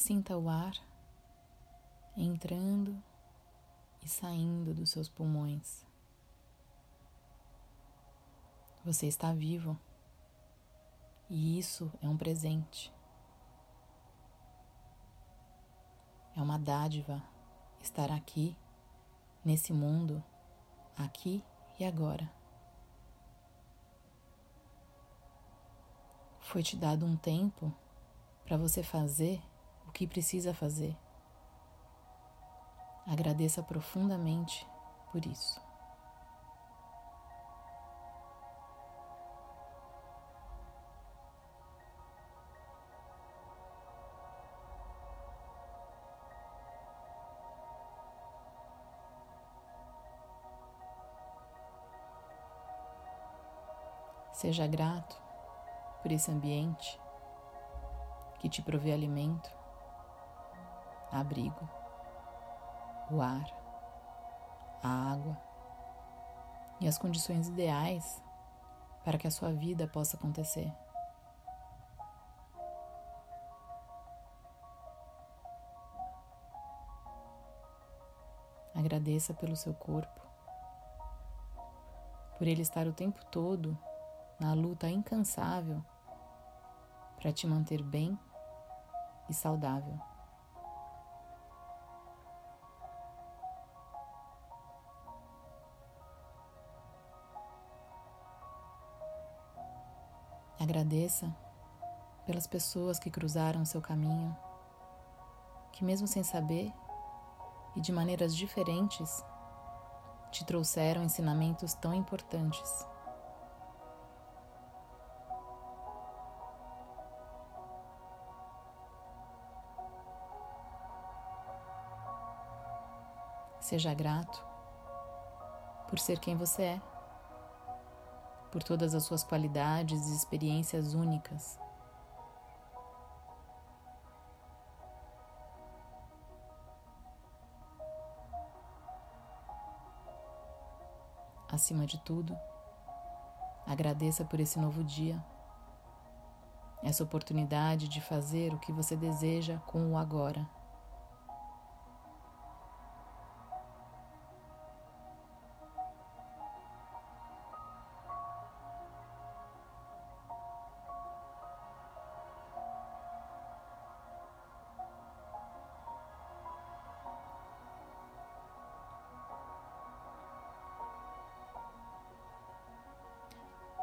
Sinta o ar entrando e saindo dos seus pulmões. Você está vivo e isso é um presente. É uma dádiva estar aqui, nesse mundo, aqui e agora. Foi te dado um tempo para você fazer o que precisa fazer. Agradeça profundamente por isso. Seja grato por esse ambiente que te provê alimento, abrigo, o ar, a água e as condições ideais para que a sua vida possa acontecer. Agradeça pelo seu corpo, por ele estar o tempo todo na luta incansável para te manter bem e saudável. Agradeça pelas pessoas que cruzaram seu caminho, que, mesmo sem saber e de maneiras diferentes, te trouxeram ensinamentos tão importantes. Seja grato por ser quem você é, por todas as suas qualidades e experiências únicas. Acima de tudo, agradeça por esse novo dia, essa oportunidade de fazer o que você deseja com o agora.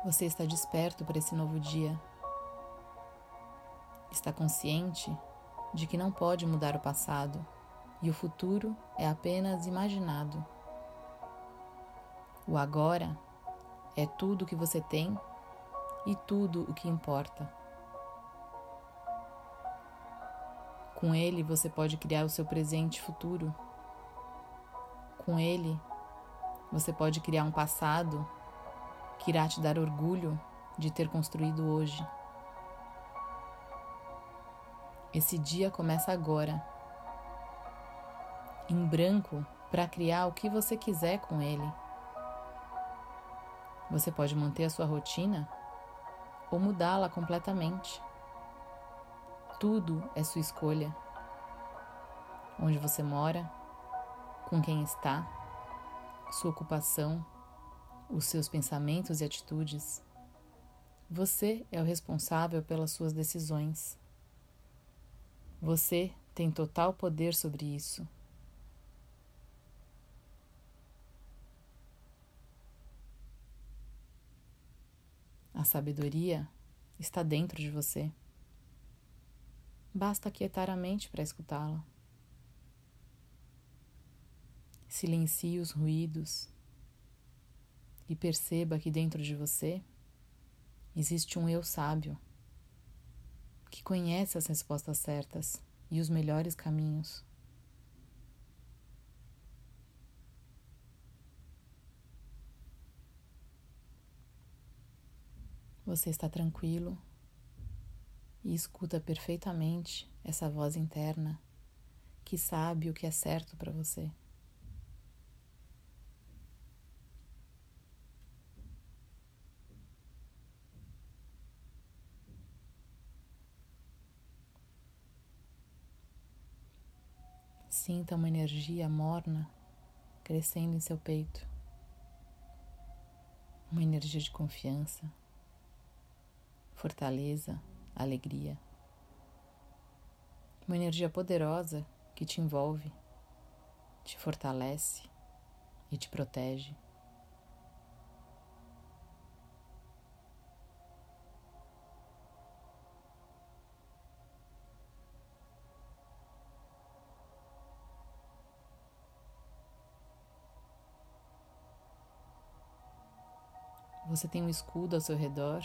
Você está desperto para esse novo dia. Está consciente de que não pode mudar o passado e o futuro é apenas imaginado. O agora é tudo o que você tem e tudo o que importa. Com ele você pode criar o seu presente e futuro. Com ele você pode criar um passado que irá te dar orgulho de ter construído hoje. Esse dia começa agora, em branco, para criar o que você quiser com ele. Você pode manter a sua rotina ou mudá-la completamente. Tudo é sua escolha. Onde você mora, com quem está, sua ocupação os seus pensamentos e atitudes. Você é o responsável pelas suas decisões. Você tem total poder sobre isso. A sabedoria está dentro de você. Basta quietar a mente para escutá-la. Silencie os ruídos e perceba que dentro de você existe um eu sábio que conhece as respostas certas e os melhores caminhos. Você está tranquilo e escuta perfeitamente essa voz interna que sabe o que é certo para você. Sinta uma energia morna crescendo em seu peito. Uma energia de confiança, fortaleza, alegria. Uma energia poderosa que te envolve, te fortalece e te protege. Você tem um escudo ao seu redor,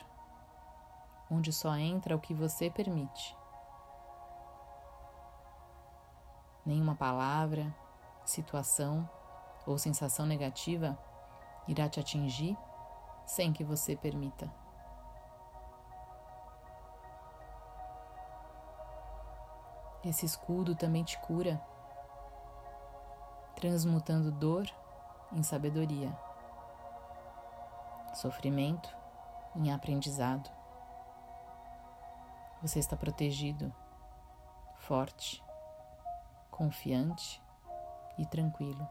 onde só entra o que você permite. Nenhuma palavra, situação ou sensação negativa irá te atingir sem que você permita. Esse escudo também te cura, transmutando dor em sabedoria sofrimento em aprendizado. Você está protegido, forte, confiante e tranquilo.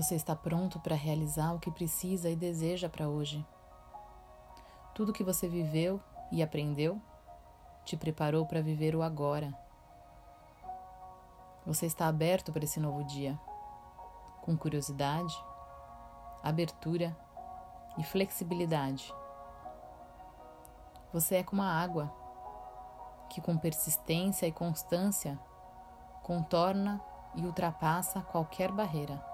Você está pronto para realizar o que precisa e deseja para hoje. Tudo que você viveu e aprendeu te preparou para viver o agora. Você está aberto para esse novo dia, com curiosidade, abertura e flexibilidade. Você é como a água, que com persistência e constância contorna e ultrapassa qualquer barreira.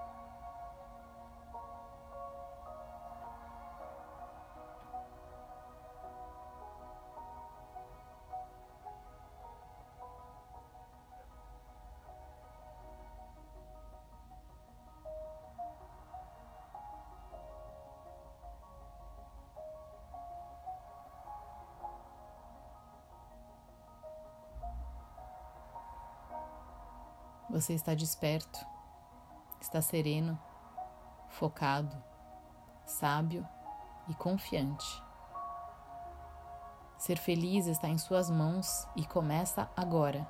Você está desperto, está sereno, focado, sábio e confiante. Ser feliz está em suas mãos e começa agora.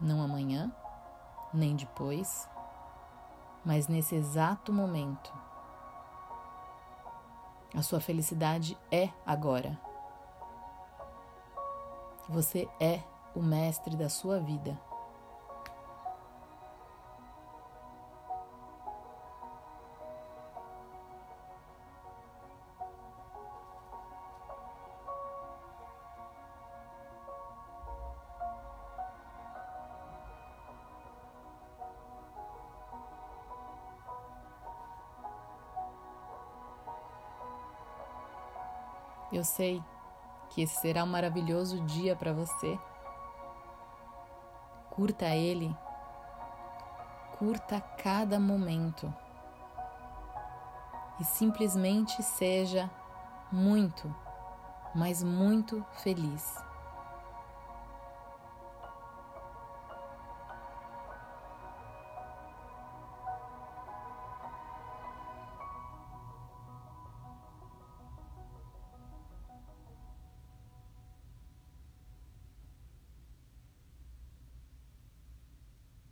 Não amanhã, nem depois, mas nesse exato momento. A sua felicidade é agora. Você é o mestre da sua vida. Eu sei que esse será um maravilhoso dia para você. Curta ele, curta cada momento e simplesmente seja muito, mas muito feliz.